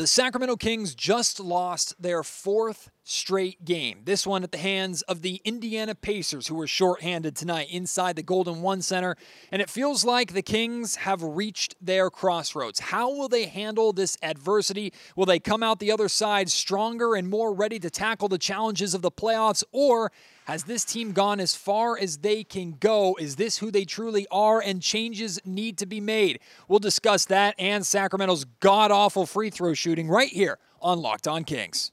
The Sacramento Kings just lost their fourth straight game. This one at the hands of the Indiana Pacers, who were shorthanded tonight inside the Golden One Center. And it feels like the Kings have reached their crossroads. How will they handle this adversity? Will they come out the other side stronger and more ready to tackle the challenges of the playoffs? Or has this team gone as far as they can go? Is this who they truly are and changes need to be made? We'll discuss that and Sacramento's god awful free throw shooting right here on Locked On Kings.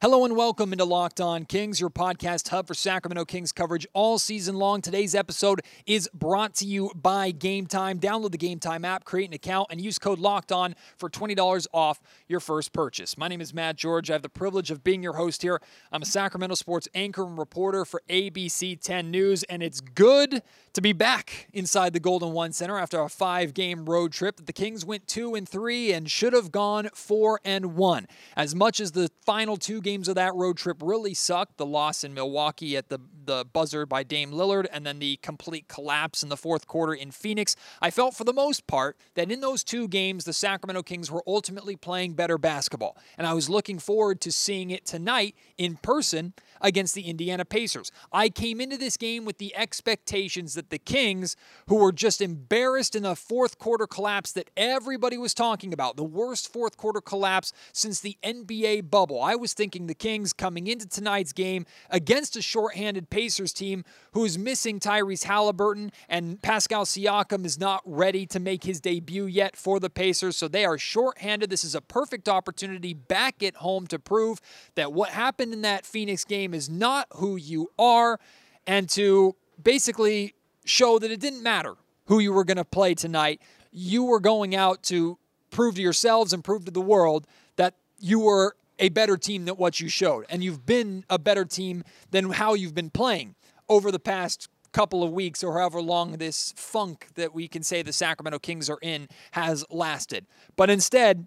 Hello and welcome into Locked On Kings, your podcast hub for Sacramento Kings coverage all season long. Today's episode is brought to you by Game Time. Download the Game Time app, create an account, and use code Locked On for $20 off your first purchase. My name is Matt George. I have the privilege of being your host here. I'm a Sacramento sports anchor and reporter for ABC 10 News, and it's good to be back inside the Golden One Center after a five-game road trip. that The Kings went two and three and should have gone four and one. As much as the final two games of that road trip really sucked, the loss in Milwaukee at the the buzzer by Dame Lillard and then the complete collapse in the fourth quarter in Phoenix. I felt for the most part that in those two games the Sacramento Kings were ultimately playing better basketball, and I was looking forward to seeing it tonight in person against the Indiana Pacers. I came into this game with the expectations that the Kings, who were just embarrassed in the fourth quarter collapse that everybody was talking about, the worst fourth quarter collapse since the NBA bubble. I was thinking the Kings coming into tonight's game against a shorthanded Pacers team who's missing Tyrese Halliburton and Pascal Siakam is not ready to make his debut yet for the Pacers, so they are shorthanded. This is a perfect opportunity back at home to prove that what happened in that Phoenix game is not who you are, and to basically show that it didn't matter who you were going to play tonight. You were going out to prove to yourselves and prove to the world that you were a better team than what you showed. And you've been a better team than how you've been playing over the past couple of weeks or however long this funk that we can say the Sacramento Kings are in has lasted. But instead,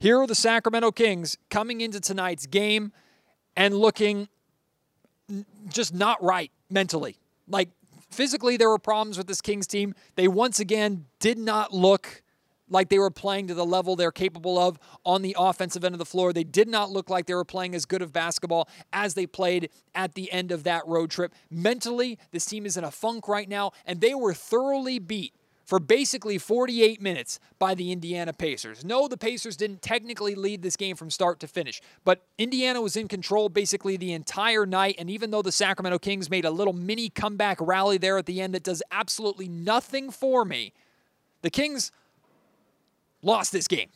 here are the Sacramento Kings coming into tonight's game and looking just not right mentally. Like physically, there were problems with this Kings team. They once again did not look like they were playing to the level they're capable of on the offensive end of the floor. They did not look like they were playing as good of basketball as they played at the end of that road trip. Mentally, this team is in a funk right now, and they were thoroughly beat for basically 48 minutes by the Indiana Pacers. No, the Pacers didn't technically lead this game from start to finish, but Indiana was in control basically the entire night. And even though the Sacramento Kings made a little mini comeback rally there at the end that does absolutely nothing for me, the Kings lost this game.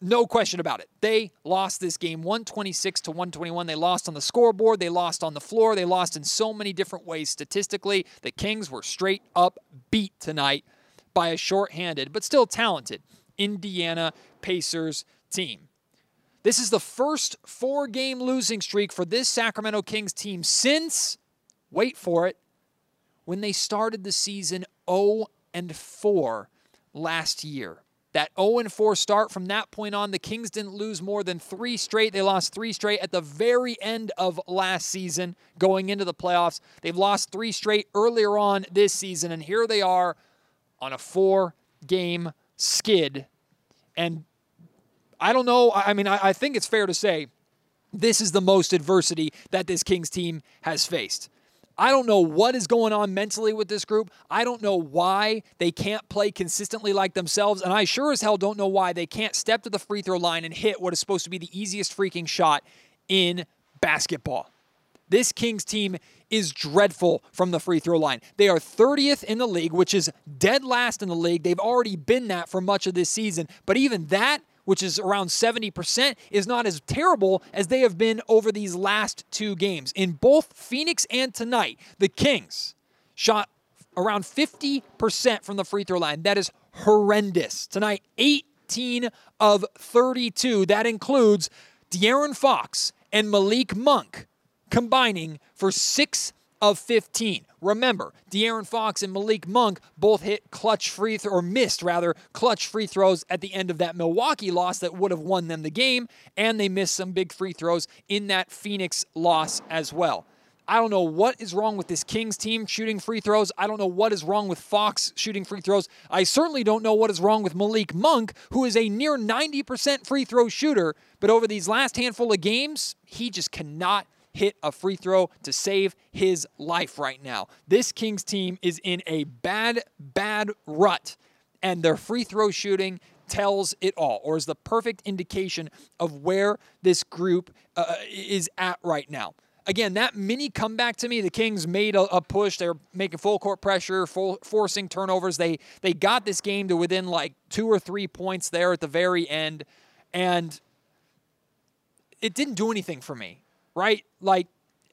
No question about it. They lost this game 126 to 121. They lost on the scoreboard, they lost on the floor, they lost in so many different ways statistically. The Kings were straight up beat tonight by a short-handed but still talented Indiana Pacers team. This is the first four-game losing streak for this Sacramento Kings team since wait for it when they started the season 0 and 4 last year. That 0 4 start from that point on, the Kings didn't lose more than three straight. They lost three straight at the very end of last season going into the playoffs. They've lost three straight earlier on this season, and here they are on a four game skid. And I don't know. I mean, I, think it's fair to say this is the most adversity that this Kings team has faced. I don't know what is going on mentally with this group. I don't know why they can't play consistently like themselves. And I sure as hell don't know why they can't step to the free throw line and hit what is supposed to be the easiest freaking shot in basketball. This Kings team is dreadful from the free throw line. They are 30th in the league, which is dead last in the league. They've already been that for much of this season. But even that which is around 70%, is not as terrible as they have been over these last two games. In both Phoenix and tonight, the Kings shot around 50% from the free throw line. That is horrendous. Tonight, 18 of 32. That includes De'Aaron Fox and Malik Monk combining for six of 15. Remember, De'Aaron Fox and Malik Monk both hit clutch free or missed rather clutch free throws at the end of that Milwaukee loss that would have won them the game, and they missed some big free throws in that Phoenix loss as well. I don't know what is wrong with this Kings team shooting free throws. I don't know what is wrong with Fox shooting free throws. I certainly don't know what is wrong with Malik Monk, who is a near 90% free throw shooter, but over these last handful of games, he just cannot hit a free throw to save his life right now. This Kings team is in a bad, bad rut, and their free throw shooting tells it all, or is the perfect indication of where this group uh, is at right now again, that mini comeback to me, the Kings made a, a push. They're making full court pressure, full, forcing turnovers. They they got this game to within like two or three points there at the very end, and it didn't do anything for me, right? Like.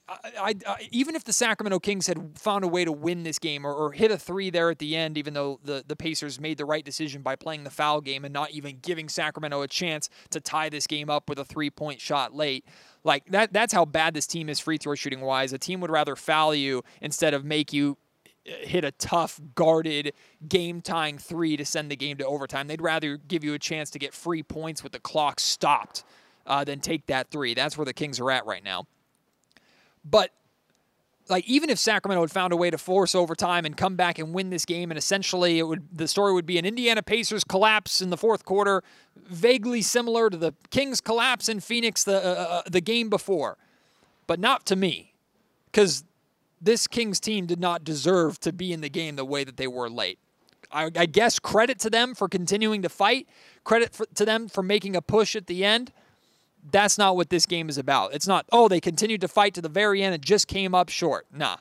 I, I, even if the Sacramento Kings had found a way to win this game or, or, hit a three there at the end, even though the, the Pacers made the right decision by playing the foul game and not even giving Sacramento a chance to tie this game up with a three point shot late, like that that's how bad this team is free throw shooting wise. A team would rather foul you instead of make you uh, hit a tough guarded game tying three to send the game to overtime. They'd rather give you a chance to get free points with the clock stopped uh, than take that three. That's where the Kings are at right now. But like even if Sacramento had found a way to force overtime and come back and win this game, and essentially it would the story would be an Indiana Pacers collapse in the fourth quarter, vaguely similar to the Kings collapse in Phoenix the uh, uh the game before, but not to me, because this Kings team did not deserve to be in the game the way that they were late. I, I guess credit to them for continuing to fight, credit for, to them for making a push at the end that's not what this game is about. It's not, oh, they continued to fight to the very end and just came up short. Nah.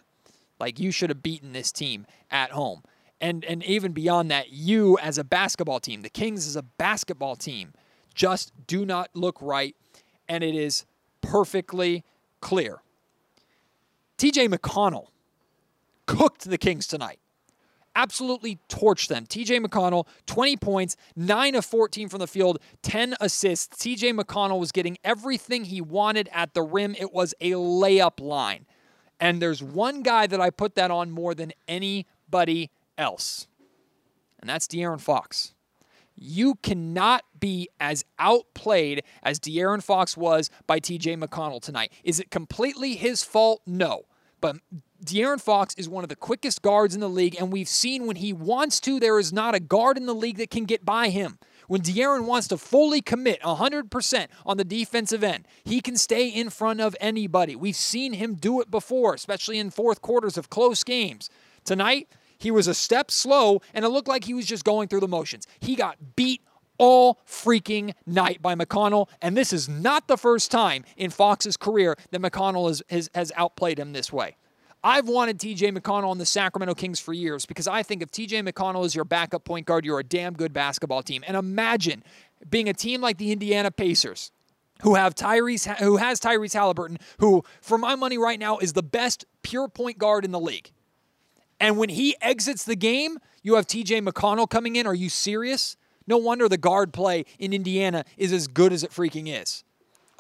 Like you should have beaten this team at home. And and even beyond that, you as a basketball team, the Kings as a basketball team, just do not look right. And it is perfectly clear. TJ McConnell cooked the Kings tonight absolutely torched them. TJ McConnell, 20 points, 9 of 14 from the field, 10 assists. TJ McConnell was getting everything he wanted at the rim. It was a layup line. And there's one guy that I put that on more than anybody else, and that's De'Aaron Fox. You cannot be as outplayed as De'Aaron Fox was by TJ McConnell tonight. Is it completely his fault? No. But De'Aaron Fox is one of the quickest guards in the league, and we've seen when he wants to, there is not a guard in the league that can get by him. When De'Aaron wants to fully commit 100% on the defensive end, he can stay in front of anybody. We've seen him do it before, especially in fourth quarters of close games. Tonight, he was a step slow, and it looked like he was just going through the motions. He got beat all freaking night by McConnell, and this is not the first time in Fox's career that McConnell has, has, has outplayed him this way. I've wanted TJ McConnell on the Sacramento Kings for years because I think if TJ McConnell is your backup point guard, you're a damn good basketball team. And imagine being a team like the Indiana Pacers who have Tyrese who has Tyrese Halliburton, who for my money right now is the best pure point guard in the league. And when he exits the game, you have TJ McConnell coming in. Are you serious? No wonder the guard play in Indiana is as good as it freaking is.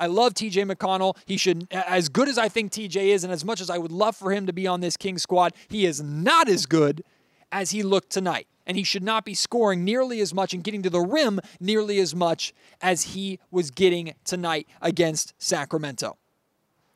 I love TJ McConnell. He should, as good as I think TJ is, and as much as I would love for him to be on this King squad, he is not as good as he looked tonight. And he should not be scoring nearly as much and getting to the rim nearly as much as he was getting tonight against Sacramento.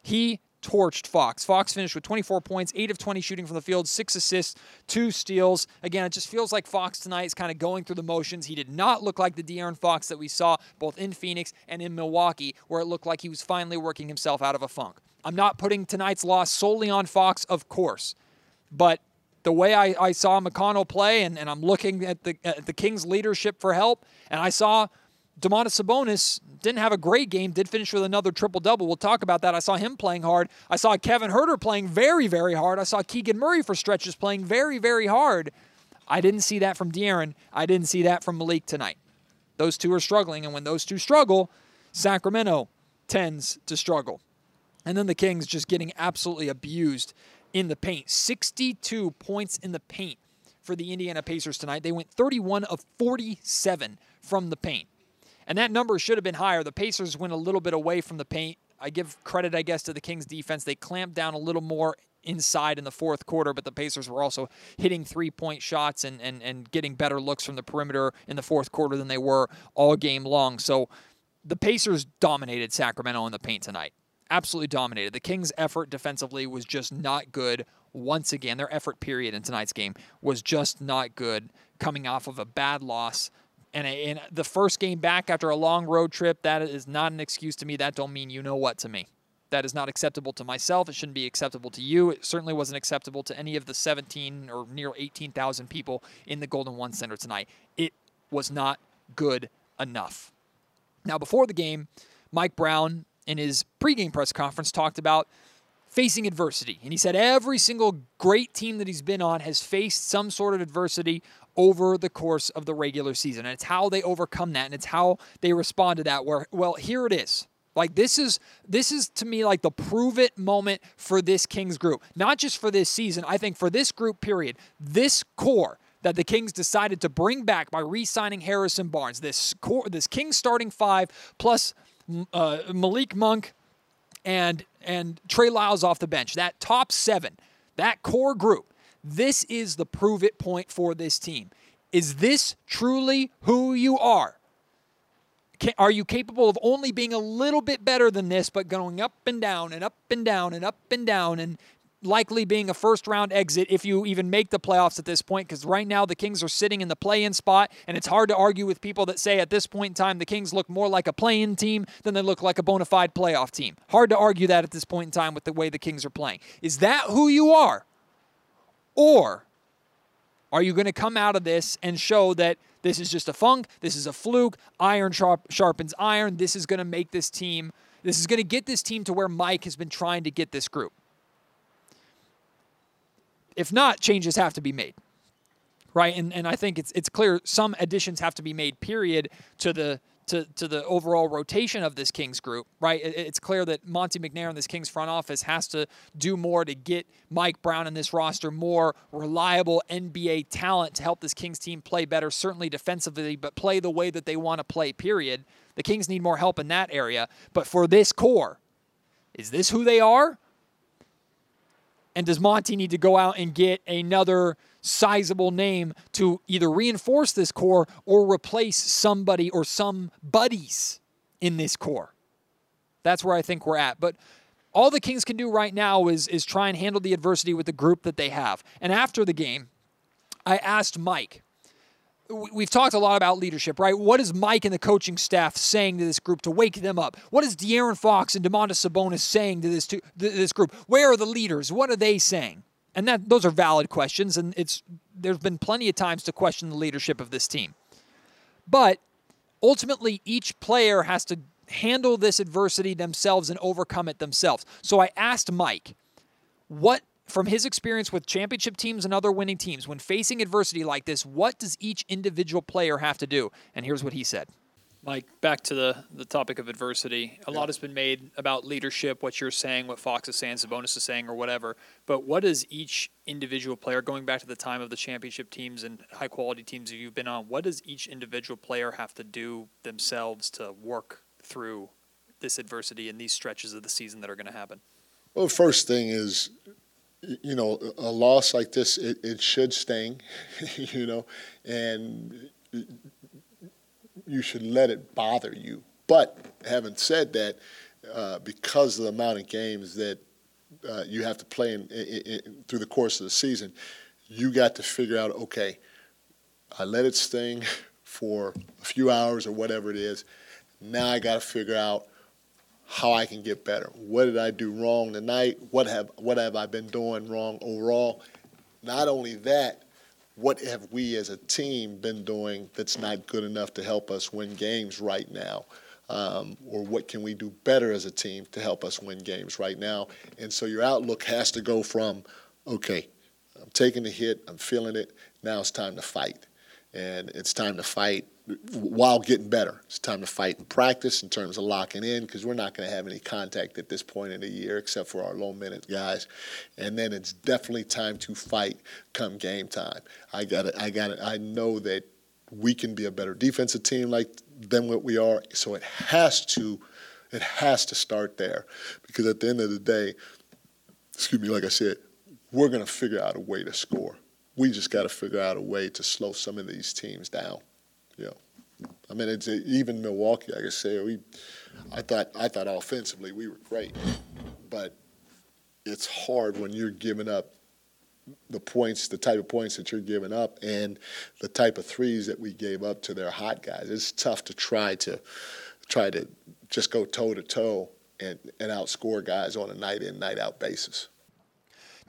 He torched Fox. Fox finished with 24 points, 8 of 20 shooting from the field, 6 assists, 2 steals. Again, it just feels like Fox tonight is kind of going through the motions. He did not look like the De'Aaron Fox that we saw both in Phoenix and in Milwaukee, where it looked like he was finally working himself out of a funk. I'm not putting tonight's loss solely on Fox, of course, but the way I, I saw McConnell play, and, and I'm looking at the, at the Kings' leadership for help, and I saw Domantas Sabonis didn't have a great game, did finish with another triple double. We'll talk about that. I saw him playing hard. I saw Kevin Huerter playing very, very hard. I saw Keegan Murray for stretches playing very, very hard. I didn't see that from De'Aaron. I didn't see that from Malik tonight. Those two are struggling, and when those two struggle, Sacramento tends to struggle. And then the Kings just getting absolutely abused in the paint. 62 points in the paint for the Indiana Pacers tonight. They went 31 of 47 from the paint. And that number should have been higher. The Pacers went a little bit away from the paint. I give credit, I guess, to the Kings defense. They clamped down a little more inside in the fourth quarter, but the Pacers were also hitting three point shots and, and, and getting better looks from the perimeter in the fourth quarter than they were all game long. So the Pacers dominated Sacramento in the paint tonight. Absolutely dominated. The Kings' effort defensively was just not good once again. Their effort period in tonight's game was just not good, coming off of a bad loss. And in the first game back after a long road trip, that is not an excuse to me. That don't mean you know what to me. That is not acceptable to myself. It shouldn't be acceptable to you. It certainly wasn't acceptable to any of the 17 or near 18,000 people in the Golden One Center tonight. It was not good enough. Now, before the game, Mike Brown in his pregame press conference talked about facing adversity. And he said every single great team that he's been on has faced some sort of adversity over the course of the regular season. And it's how they overcome that and it's how they respond to that. Where well, here it is. Like this is this is to me like the prove it moment for this Kings group. Not just for this season, I think for this group period. This core that the Kings decided to bring back by re-signing Harrison Barnes. This core, this Kings starting five plus uh, Malik Monk and and Trey Lyles off the bench. That top seven, that core group. This is the prove it point for this team. Is this truly who you are? Are you capable of only being a little bit better than this, but going up and down and up and down and up and down and likely being a first round exit if you even make the playoffs at this point because right now the Kings are sitting in the play in spot and it's hard to argue with people that say at this point in time the Kings look more like a play in team than they look like a bona fide playoff team. Hard to argue that at this point in time with the way the Kings are playing. Is that who you are? Or are you going to come out of this and show that this is just a funk, this is a fluke, iron sharp, sharpens iron, this is going to make this team, this is going to get this team to where Mike has been trying to get this group? If not, changes have to be made. Right? And and I think it's it's clear some additions have to be made, period, to the to, to the overall rotation of this Kings group, right? It, it's clear that Monte McNair and this Kings front office has to do more to get Mike Brown and this roster more reliable NBA talent to help this Kings team play better, certainly defensively, but play the way that they want to play, period. The Kings need more help in that area. But for this core, is this who they are? And does Monte need to go out and get another sizable name to either reinforce this core or replace somebody or some buddies in this core? That's where I think we're at. But all the Kings can do right now is is try and handle the adversity with the group that they have. And after the game, I asked Mike, we've talked a lot about leadership, right? What is Mike and the coaching staff saying to this group to wake them up? What is De'Aaron Fox and Domantas Sabonis saying to this to this group? Where are the leaders? What are they saying? And that those are valid questions, and it's there's been plenty of times to question the leadership of this team. But ultimately, each player has to handle this adversity themselves and overcome it themselves. So I asked Mike, what from his experience with championship teams and other winning teams, when facing adversity like this, what does each individual player have to do? And here's what he said. Mike, back to the, the topic of adversity. A yeah. lot has been made about leadership, what you're saying, what Fox is saying, Sabonis is saying, or whatever. But what does each individual player, going back to the time of the championship teams and high quality teams that you've been on, what does each individual player have to do themselves to work through this adversity and these stretches of the season that are going to happen? Well, first thing is you know, a loss like this, it, it should sting, you know, and you should let it bother you. But having said that, uh, because of the amount of games that uh, you have to play in, in, in, through the course of the season, you got to figure out, okay, I let it sting for a few hours or whatever it is. Now I got to figure out how I can get better. What did I do wrong tonight? What have what have I been doing wrong overall? Not only that, what have we as a team been doing that's not good enough to help us win games right now? Um, or what can we do better as a team to help us win games right now? And so your outlook has to go from, okay, I'm taking the hit, I'm feeling it, now it's time to fight. And it's time to fight while getting better. It's time to fight and practice in terms of locking in because we're not going to have any contact at this point in the year except for our low minute guys. And then it's definitely time to fight come game time. I got it. I got it. I know that we can be a better defensive team like than what we are. So it has to, it has to start there because at the end of the day, excuse me, like I said, we're going to figure out a way to score. We just got to figure out a way to slow some of these teams down. Know, I mean, it's even Milwaukee. Like I say, we, I thought I thought offensively we were great, but it's hard when you're giving up the points, the type of points that you're giving up, and the type of threes that we gave up to their hot guys. It's tough to try to try to just go toe to toe and and outscore guys on a night in night out basis.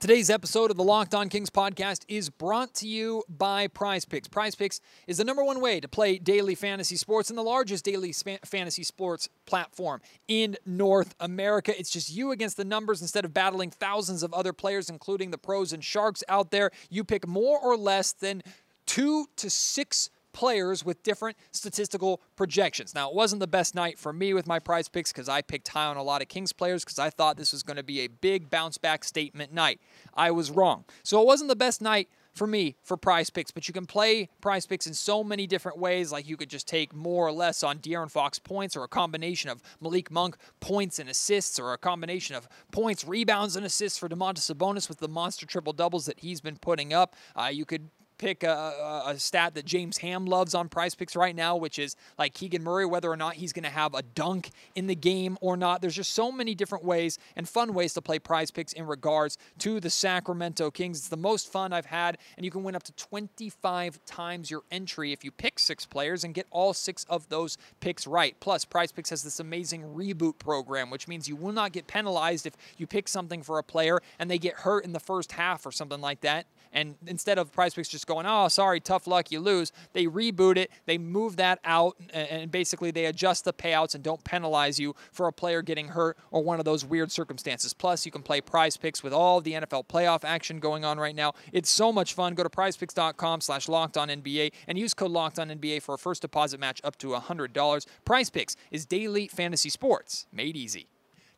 Today's episode of the Locked On Kings podcast is brought to you by Prize Picks. Prize Picks is the number one way to play daily fantasy sports and the largest daily fantasy sports platform in North America. It's just you against the numbers instead of battling thousands of other players, including the pros and sharks out there. You pick more or less than two to six players with different statistical projections. Now, it wasn't the best night for me with my prize picks because I picked high on a lot of Kings players because I thought this was going to be a big bounce back statement night. I was wrong. So it wasn't the best night for me for prize picks, but you can play prize picks in so many different ways. Like you could just take more or less on De'Aaron Fox points, or a combination of Malik Monk points and assists, or a combination of points, rebounds, and assists for Domantas Sabonis with the monster triple doubles that he's been putting up. Uh, you could pick a, a, stat that James Ham loves on prize picks right now, which is like Keegan Murray, whether or not he's going to have a dunk in the game or not. There's just so many different ways and fun ways to play prize picks in regards to the Sacramento Kings. It's the most fun I've had, and you can win up to 25 times your entry if you pick six players and get all six of those picks right. Plus, prize picks has this amazing reboot program, which means you will not get penalized if you pick something for a player and they get hurt in the first half or something like that. And instead of prize picks just going, oh, sorry, tough luck, you lose, they reboot it, they move that out, and basically they adjust the payouts and don't penalize you for a player getting hurt or one of those weird circumstances. Plus, you can play prize picks with all the NFL playoff action going on right now. It's so much fun. Go to prizepicks.com slash locked on NBA and use code locked on NBA for a first deposit match up to $100. Prize picks is daily fantasy sports made easy.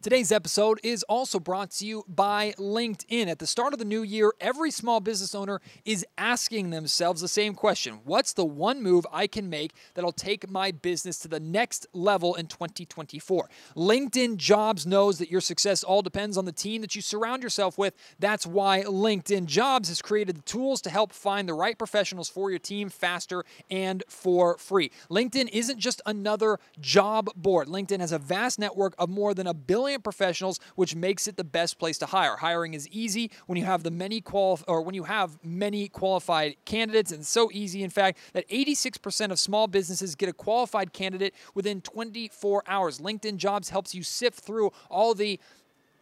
Today's episode is also brought to you by LinkedIn. At the start of the new year, every small business owner is asking themselves the same question What's the one move I can make that'll take my business to the next level in 2024? LinkedIn Jobs knows that your success all depends on the team that you surround yourself with. That's why LinkedIn Jobs has created the tools to help find the right professionals for your team faster and for free. LinkedIn isn't just another job board, LinkedIn has a vast network of more than a billion brilliant professionals, which makes it the best place to hire. Hiring is easy when you have the many qual or when you have many qualified candidates, and so easy, in fact, that 86% of small businesses get a qualified candidate within 24 hours. LinkedIn Jobs helps you sift through all the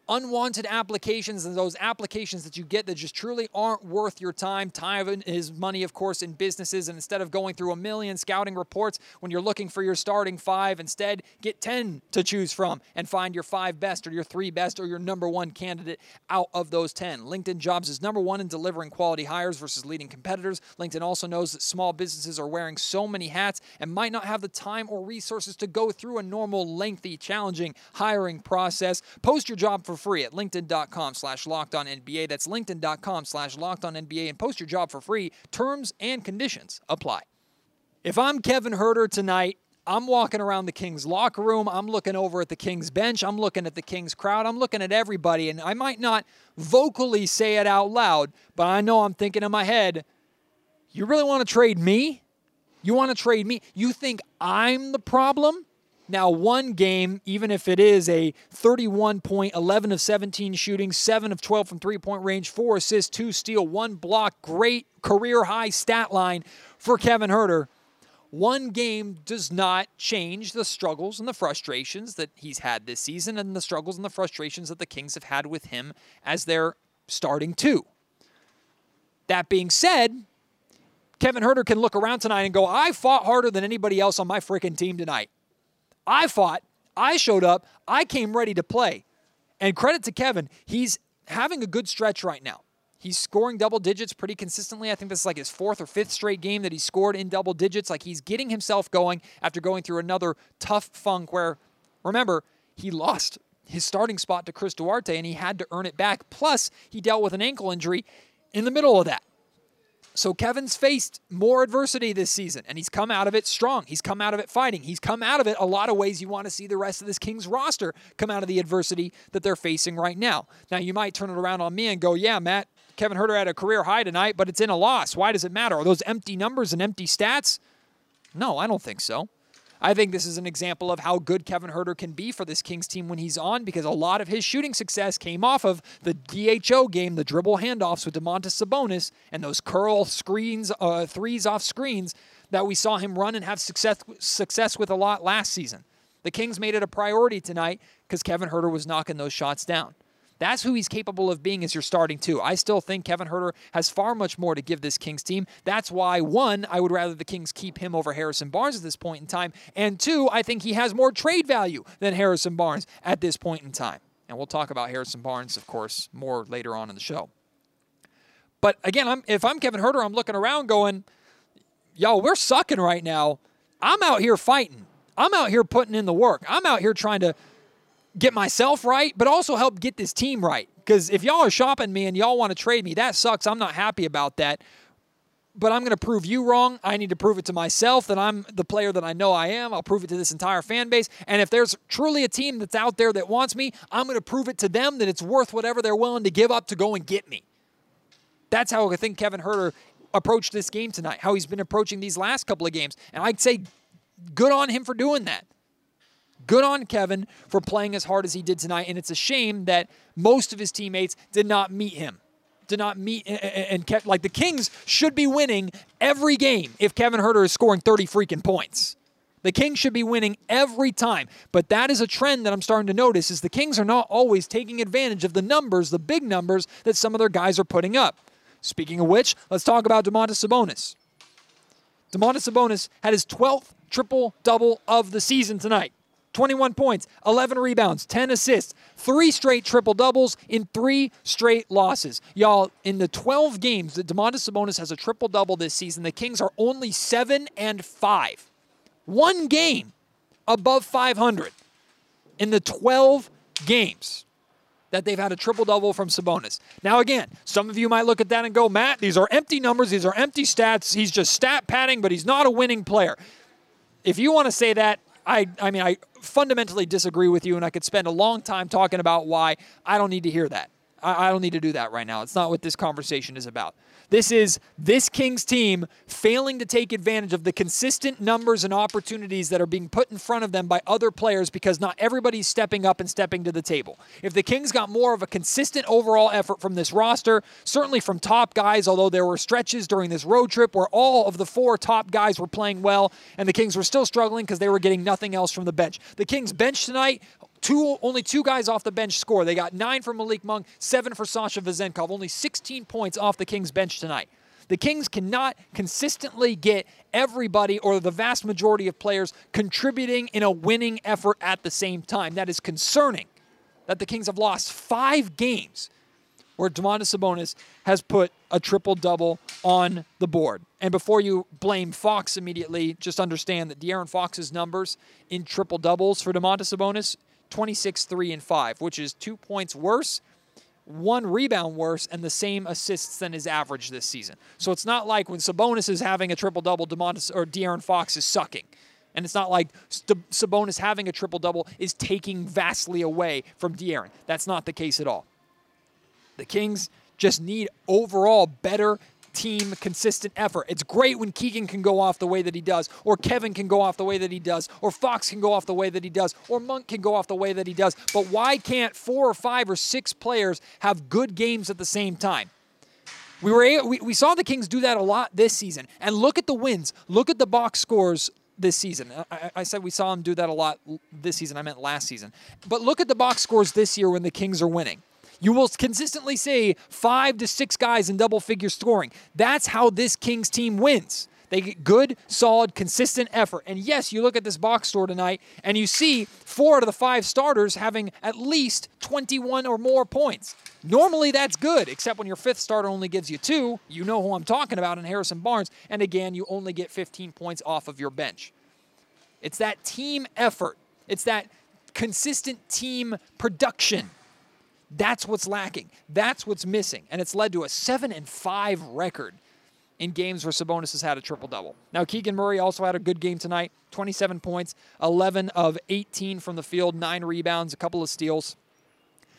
unwanted applications and those applications that you get that just truly aren't worth your time. Time is money, of course, in businesses. And instead of going through a million scouting reports when you're looking for your starting five, instead get 10 to choose from and find your five best or your three best or your number one candidate out of those 10. LinkedIn Jobs is number one in delivering quality hires versus leading competitors. LinkedIn also knows that small businesses are wearing so many hats and might not have the time or resources to go through a normal, lengthy, challenging hiring process. Post your job for free at linkedin.com slash locked on NBA. That's linkedin.com slash locked on NBA and post your job for free. Terms and conditions apply. If I'm Kevin Huerter tonight, I'm walking around the Kings locker room. I'm looking over at the Kings bench. I'm looking at the Kings crowd. I'm looking at everybody. And I might not vocally say it out loud, but I know I'm thinking in my head, you really want to trade me? You want to trade me? You think I'm the problem? Now, one game, even if it is a 31 point, 11 of 17 shooting, 7 of 12 from three point range, 4 assists, 2 steal, 1 block, great career high stat line for Kevin Huerter. One game does not change the struggles and the frustrations that he's had this season and the struggles and the frustrations that the Kings have had with him as their starting two. That being said, Kevin Huerter can look around tonight and go, I fought harder than anybody else on my freaking team tonight. I fought, I showed up, I came ready to play. And credit to Kevin, he's having a good stretch right now. He's scoring double digits pretty consistently. I think this is like his fourth or fifth straight game that he scored in double digits. Like he's getting himself going after going through another tough funk where, remember, he lost his starting spot to Chris Duarte and he had to earn it back. Plus, he dealt with an ankle injury in the middle of that. So Kevin's faced more adversity this season, and he's come out of it strong. He's come out of it fighting. He's come out of it a lot of ways you want to see the rest of this Kings roster come out of the adversity that they're facing right now. Now, you might turn it around on me and go, yeah, Matt, Kevin Huerter had a career high tonight, but it's in a loss. Why does it matter? Are those empty numbers and empty stats? No, I don't think so. I think this is an example of how good Kevin Huerter can be for this Kings team when he's on because a lot of his shooting success came off of the DHO game, the dribble handoffs with Domantas Sabonis, and those curl screens, uh, threes off screens that we saw him run and have success success with a lot last season. The Kings made it a priority tonight because Kevin Huerter was knocking those shots down. That's who he's capable of being as your starting two. I still think Kevin Huerter has far much more to give this Kings team. That's why, one, I would rather the Kings keep him over Harrison Barnes at this point in time. And two, I think he has more trade value than Harrison Barnes at this point in time. And we'll talk about Harrison Barnes, of course, more later on in the show. But again, I'm, if I'm Kevin Huerter, I'm looking around going, yo, we're sucking right now. I'm out here fighting. I'm out here putting in the work. I'm out here trying to get myself right, but also help get this team right. Because if y'all are shopping me and y'all want to trade me, that sucks. I'm not happy about that. But I'm going to prove you wrong. I need to prove it to myself that I'm the player that I know I am. I'll prove it to this entire fan base. And if there's truly a team that's out there that wants me, I'm going to prove it to them that it's worth whatever they're willing to give up to go and get me. That's how I think Kevin Huerter approached this game tonight, how he's been approaching these last couple of games. And I'd say good on him for doing that. Good on Kevin for playing as hard as he did tonight. And it's a shame that most of his teammates did not meet him. Did not meet and kept like the Kings should be winning every game if Kevin Huerter is scoring 30 freaking points. The Kings should be winning every time. But that is a trend that I'm starting to notice is the Kings are not always taking advantage of the numbers, the big numbers that some of their guys are putting up. Speaking of which, let's talk about Domantas Sabonis. Domantas Sabonis had his 12th triple double of the season tonight. 21 points, 11 rebounds, 10 assists, three straight triple doubles in three straight losses. Y'all, in the 12 games that Domantas Sabonis has a triple double this season, the Kings are only 7 and 5. One game above 500 in the 12 games that they've had a triple double from Sabonis. Now, again, some of you might look at that and go, Matt, these are empty numbers, these are empty stats. He's just stat padding, but he's not a winning player. If you want to say that, I, I mean, I fundamentally disagree with you, and I could spend a long time talking about why I don't need to hear that. I, I don't need to do that right now. It's not what this conversation is about. This is this Kings team failing to take advantage of the consistent numbers and opportunities that are being put in front of them by other players because not everybody's stepping up and stepping to the table. If the Kings got more of a consistent overall effort from this roster, certainly from top guys, although there were stretches during this road trip where all of the four top guys were playing well and the Kings were still struggling because they were getting nothing else from the bench. The Kings bench tonight Two, only two guys off the bench score. They got nine for Malik Monk, seven for Sasha Vezenkov. Only 16 points off the Kings bench tonight. The Kings cannot consistently get everybody or the vast majority of players contributing in a winning effort at the same time. That is concerning that the Kings have lost five games where Domantas Sabonis has put a triple double on the board. And before you blame Fox immediately, just understand that De'Aaron Fox's numbers in triple doubles for Domantas Sabonis 26, 3, and 5, which is two points worse, one rebound worse, and the same assists than his average this season. So it's not like when Sabonis is having a triple double, Domantas or De'Aaron Fox is sucking. And it's not like Sabonis having a triple double is taking vastly away from De'Aaron. That's not the case at all. The Kings just need overall better team consistent effort. It's great when Keegan can go off the way that he does, or Kevin can go off the way that he does, or Fox can go off the way that he does, or Monk can go off the way that he does. But why can't four or five or six players have good games at the same time? We were we, we saw the Kings do that a lot this season. And look at the wins. Look at the box scores this season. I, I, said we saw them do that a lot this season. I meant last season. But look at the box scores this year when the Kings are winning. You will consistently see five to six guys in double figure scoring. That's how this Kings team wins. They get good, solid, consistent effort. And yes, you look at this box score tonight and you see four out of the five starters having at least 21 or more points. Normally that's good, except when your fifth starter only gives you two. You know who I'm talking about in Harrison Barnes. And again, you only get 15 points off of your bench. It's that team effort, it's that consistent team production that's what's lacking. That's what's missing. And it's led to a 7 and 5 record in games where Sabonis has had a triple double. Now, Keegan Murray also had a good game tonight 27 points, 11 of 18 from the field, 9 rebounds, a couple of steals.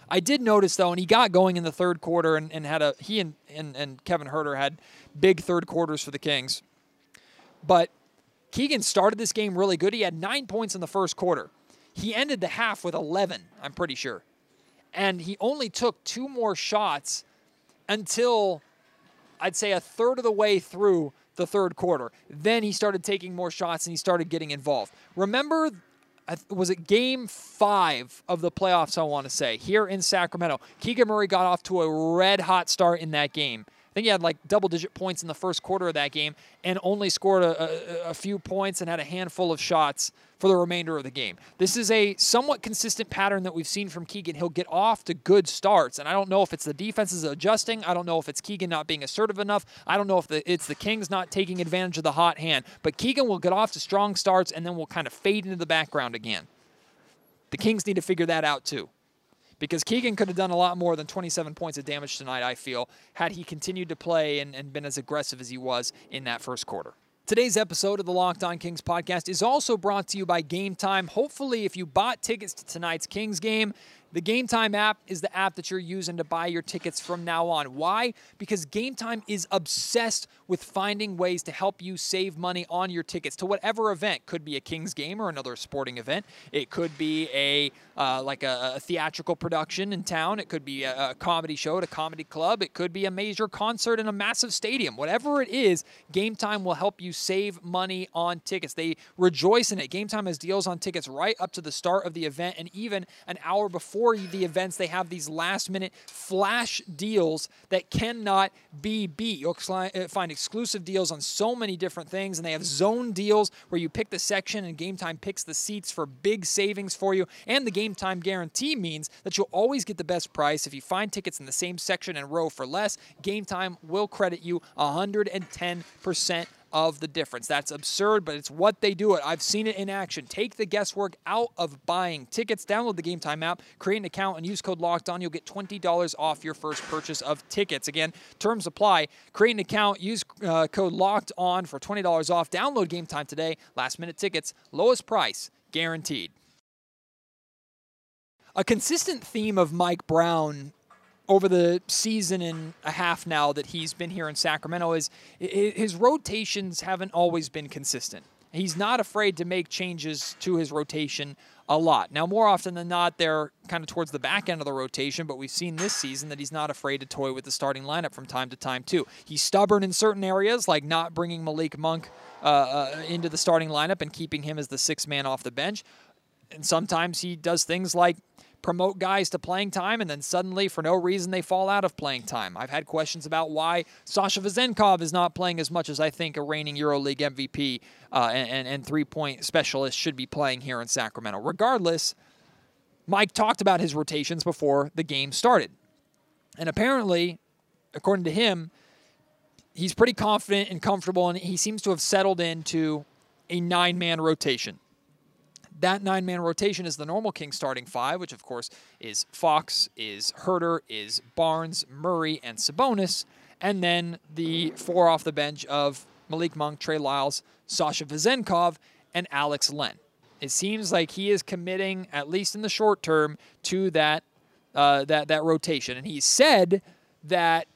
I did notice though, and he got going in the third quarter, and, and had a he and, and and Kevin Huerter had big third quarters for the Kings. But Keegan started this game really good. He had nine points in the first quarter. He ended the half with 11, I'm pretty sure. And he only took two more shots until I'd say a third of the way through the third quarter. Then he started taking more shots and he started getting involved. Remember, was it game five of the playoffs, I want to say, here in Sacramento? Keegan Murray got off to a red hot start in that game. Think he had like double digit points in the first quarter of that game and only scored a, a, a, few points and had a handful of shots for the remainder of the game. This is a somewhat consistent pattern that we've seen from Keegan. He'll get off to good starts, and I don't know if it's the defense is adjusting. I don't know if it's Keegan not being assertive enough. I don't know if the, it's the Kings not taking advantage of the hot hand. But Keegan will get off to strong starts and then will kind of fade into the background again. The Kings need to figure that out too because Keegan could have done a lot more than 27 points of damage tonight, I feel, had he continued to play and, and been as aggressive as he was in that first quarter. Today's episode of the Locked On Kings podcast is also brought to you by Game Time. Hopefully, if you bought tickets to tonight's Kings game, the Game Time app is the app that you're using to buy your tickets from now on. Why? Because Game Time is obsessed with finding ways to help you save money on your tickets to whatever event. Could be a Kings game or another sporting event. It could be a uh, like a, a, theatrical production in town. It could be a, a comedy show at a comedy club. It could be a major concert in a massive stadium. Whatever it is, Game Time will help you save money on tickets. They rejoice in it. Game Time has deals on tickets right up to the start of the event and even an hour before the events. They have these last minute flash deals that cannot be beat. You'll uh, find exclusive deals on so many different things, and they have zone deals where you pick the section and Game Time picks the seats for big savings for you. And the Game Game time guarantee means that you'll always get the best price. If you find tickets in the same section and row for less, Game Time will credit you 110% of the difference. That's absurd, but it's what they do it. I've seen it in action. Take the guesswork out of buying tickets. Download the Game Time app, create an account, and use code Locked On. You'll get twenty dollars off your first purchase of tickets. Again, terms apply. Create an account, use uh, code Locked On for twenty dollars off. Download Game Time today. Last minute tickets, lowest price guaranteed. A consistent theme of Mike Brown over the season and a half now that he's been here in Sacramento is his rotations haven't always been consistent. He's not afraid to make changes to his rotation a lot. Now, more often than not, they're kind of towards the back end of the rotation, but we've seen this season that he's not afraid to toy with the starting lineup from time to time, too. He's stubborn in certain areas, like not bringing Malik Monk uh, uh, into the starting lineup and keeping him as the sixth man off the bench. And sometimes he does things like promote guys to playing time, and then suddenly, for no reason, they fall out of playing time. I've had questions about why Sasha Vezenkov is not playing as much as I think a reigning EuroLeague MVP uh, and, and, and three point specialist should be playing here in Sacramento. Regardless, Mike talked about his rotations before the game started. And apparently, according to him, he's pretty confident and comfortable, and he seems to have settled into a nine man rotation. That nine man rotation is the normal King starting five, which of course is Fox, is Huerter, is Barnes, Murray, and Sabonis. And then the four off the bench of Malik Monk, Trey Lyles, Sasha Vezenkov, and Alex Len. It seems like he is committing, at least in the short term, to that uh, that that rotation. And he said that,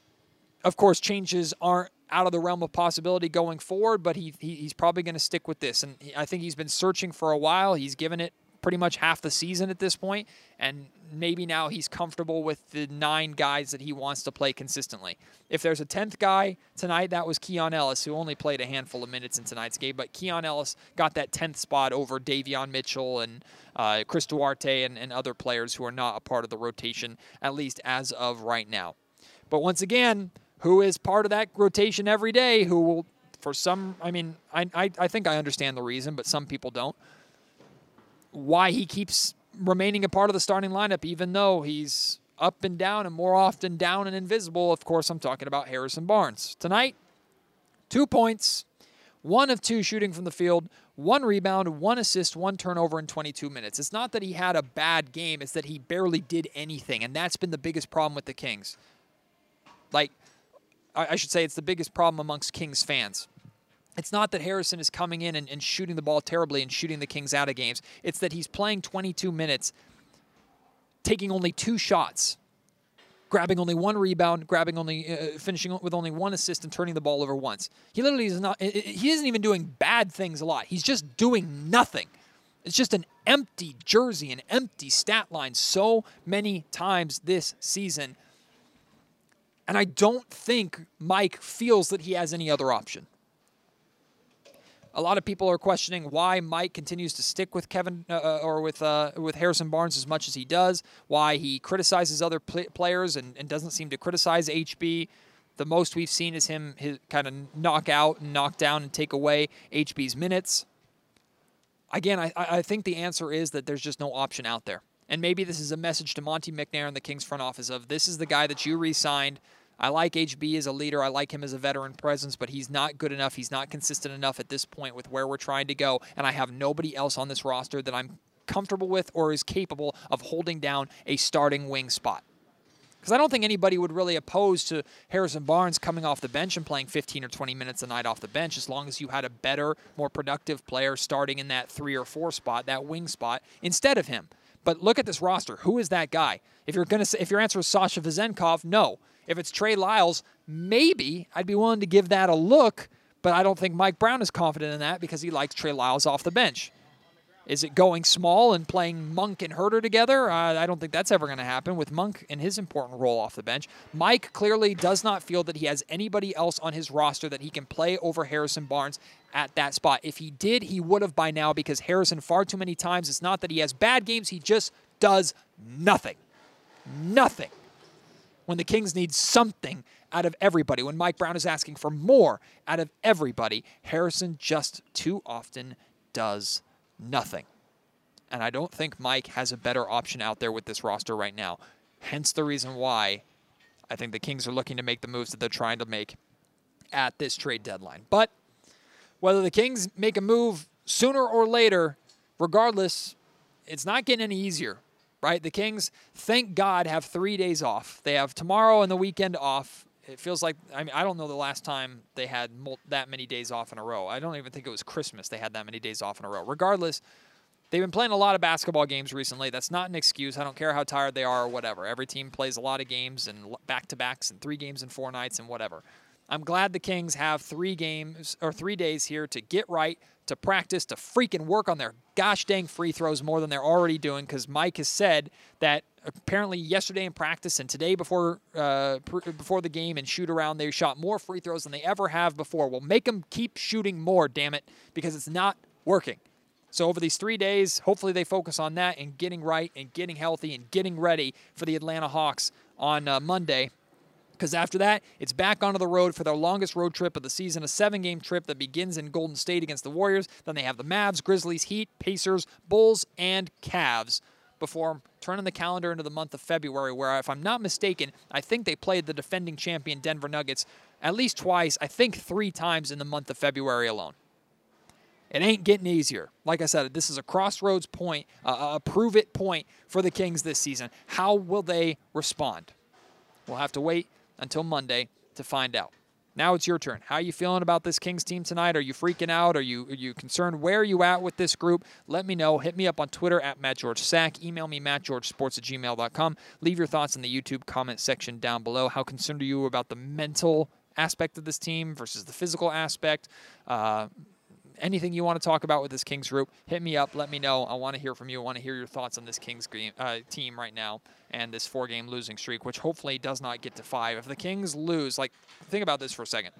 of course, changes aren't out of the realm of possibility going forward, but he, he he's probably going to stick with this. And I think he's been searching for a while. He's given it pretty much half the season at this point, and maybe now he's comfortable with the nine guys that he wants to play consistently. If there's a tenth guy tonight, that was Keon Ellis, who only played a handful of minutes in tonight's game, but Keon Ellis got that tenth spot over Davion Mitchell and uh, Chris Duarte and, and other players who are not a part of the rotation, at least as of right now. But once again, who is part of that rotation every day, who will, for some, I mean, I, I, I think I understand the reason, but some people don't. Why he keeps remaining a part of the starting lineup, even though he's up and down and more often down and invisible. Of course, I'm talking about Harrison Barnes. Tonight, two points, one of two shooting from the field, one rebound, one assist, one turnover in 22 minutes. It's not that he had a bad game, it's that he barely did anything. And that's been the biggest problem with the Kings. Like, I should say it's the biggest problem amongst Kings fans. It's not that Harrison is coming in and, and, shooting the ball terribly and shooting the Kings out of games. It's that he's playing 22 minutes taking only two shots, grabbing only one rebound, grabbing only uh, finishing with only one assist and turning the ball over once. He literally is not he isn't even doing bad things a lot. He's just doing nothing. It's just an empty jersey, an empty stat line so many times this season. And I don't think Mike feels that he has any other option. A lot of people are questioning why Mike continues to stick with Kevin uh, uh, or with uh, with Harrison Barnes as much as he does. Why he criticizes other pl- players and, and doesn't seem to criticize HB. The most we've seen is him kind of knock out and knock down and take away HB's minutes. Again, I, I think the answer is that there's just no option out there. And maybe this is a message to Monte McNair and the Kings front office of this is the guy that you re-signed I like HB as a leader. I like him as a veteran presence, but he's not good enough. He's not consistent enough at this point with where we're trying to go. And I have nobody else on this roster that I'm comfortable with or is capable of holding down a starting wing spot. Because I don't think anybody would really oppose to Harrison Barnes coming off the bench and playing 15 or 20 minutes a night off the bench as long as you had a better, more productive player starting in that three or four spot, that wing spot, instead of him. But look at this roster. Who is that guy? If you're gonna say, if your answer is Sasha Vezenkov, no. If it's Trey Lyles, maybe I'd be willing to give that a look, but I don't think Mike Brown is confident in that because he likes Trey Lyles off the bench. Is it going small and playing Monk and Huerter together? Uh, I don't think that's ever going to happen with Monk in his important role off the bench. Mike clearly does not feel that he has anybody else on his roster that he can play over Harrison Barnes at that spot. If he did, he would have by now because Harrison, far too many times, it's not that he has bad games, he just does nothing. Nothing when the Kings need something out of everybody, when Mike Brown is asking for more out of everybody, Harrison just too often does nothing. And I don't think Mike has a better option out there with this roster right now. Hence the reason why I think the Kings are looking to make the moves that they're trying to make at this trade deadline. But whether the Kings make a move sooner or later, regardless, it's not getting any easier right? The Kings, thank God, have three days off. They have tomorrow and the weekend off. It feels like I mean I don't know the last time they had that many days off in a row. I don't even think it was Christmas they had that many days off in a row. Regardless, they've been playing a lot of basketball games recently. That's not an excuse. I don't care how tired they are or whatever. Every team plays a lot of games and back to backs and three games in four nights and whatever. I'm glad the Kings have three games or three days here to get right, to practice, to freaking work on their gosh dang free throws more than they're already doing. Because Mike has said that apparently yesterday in practice and today before uh, pr- before the game and shoot around, they shot more free throws than they ever have before. Well, make them keep shooting more, damn it, because it's not working. So over these three days, hopefully they focus on that and getting right and getting healthy and getting ready for the Atlanta Hawks on uh, Monday because after that, it's back onto the road for their longest road trip of the season, a seven game trip that begins in Golden State against the Warriors. Then they have the Mavs, Grizzlies, Heat, Pacers, Bulls, and Cavs before turning the calendar into the month of February, where, if I'm not mistaken, I think they played the defending champion Denver Nuggets at least twice, I think three times in the month of February alone. It ain't getting easier. Like I said, this is a crossroads point, a prove it point for the Kings this season. How will they respond? We'll have to wait until Monday to find out. Now it's your turn. How are you feeling about this Kings team tonight? Are you freaking out? Are you are you concerned? Where are you at with this group? Let me know. Hit me up on Twitter at Matt George Sack. Email me mattgeorgesports at gmail.com. Leave your thoughts in the YouTube comment section down below. How concerned are you about the mental aspect of this team versus the physical aspect? Uh, anything you want to talk about with this Kings group, hit me up. Let me know. I want to hear from you. I want to hear your thoughts on this Kings game, uh, team right now and this four game losing streak, which hopefully does not get to five. If the Kings lose, like, think about this for a second.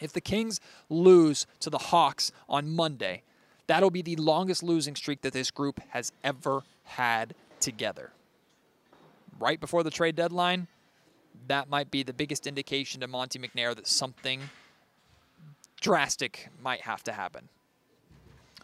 If the Kings lose to the Hawks on Monday, that'll be the longest losing streak that this group has ever had together. Right before the trade deadline, that might be the biggest indication to Monte McNair that something drastic might have to happen.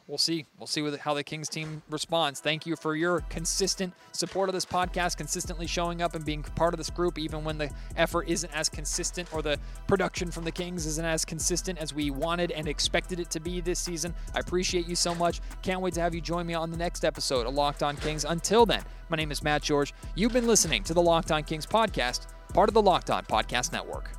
We'll see. We'll see how the Kings team responds. Thank you for your consistent support of this podcast, consistently showing up and being part of this group, even when the effort isn't as consistent or the production from the Kings isn't as consistent as we wanted and expected it to be this season. I appreciate you so much. Can't wait to have you join me on the next episode of Locked On Kings. Until then, my name is Matt George. You've been listening to the Locked On Kings podcast, part of the Locked On Podcast Network.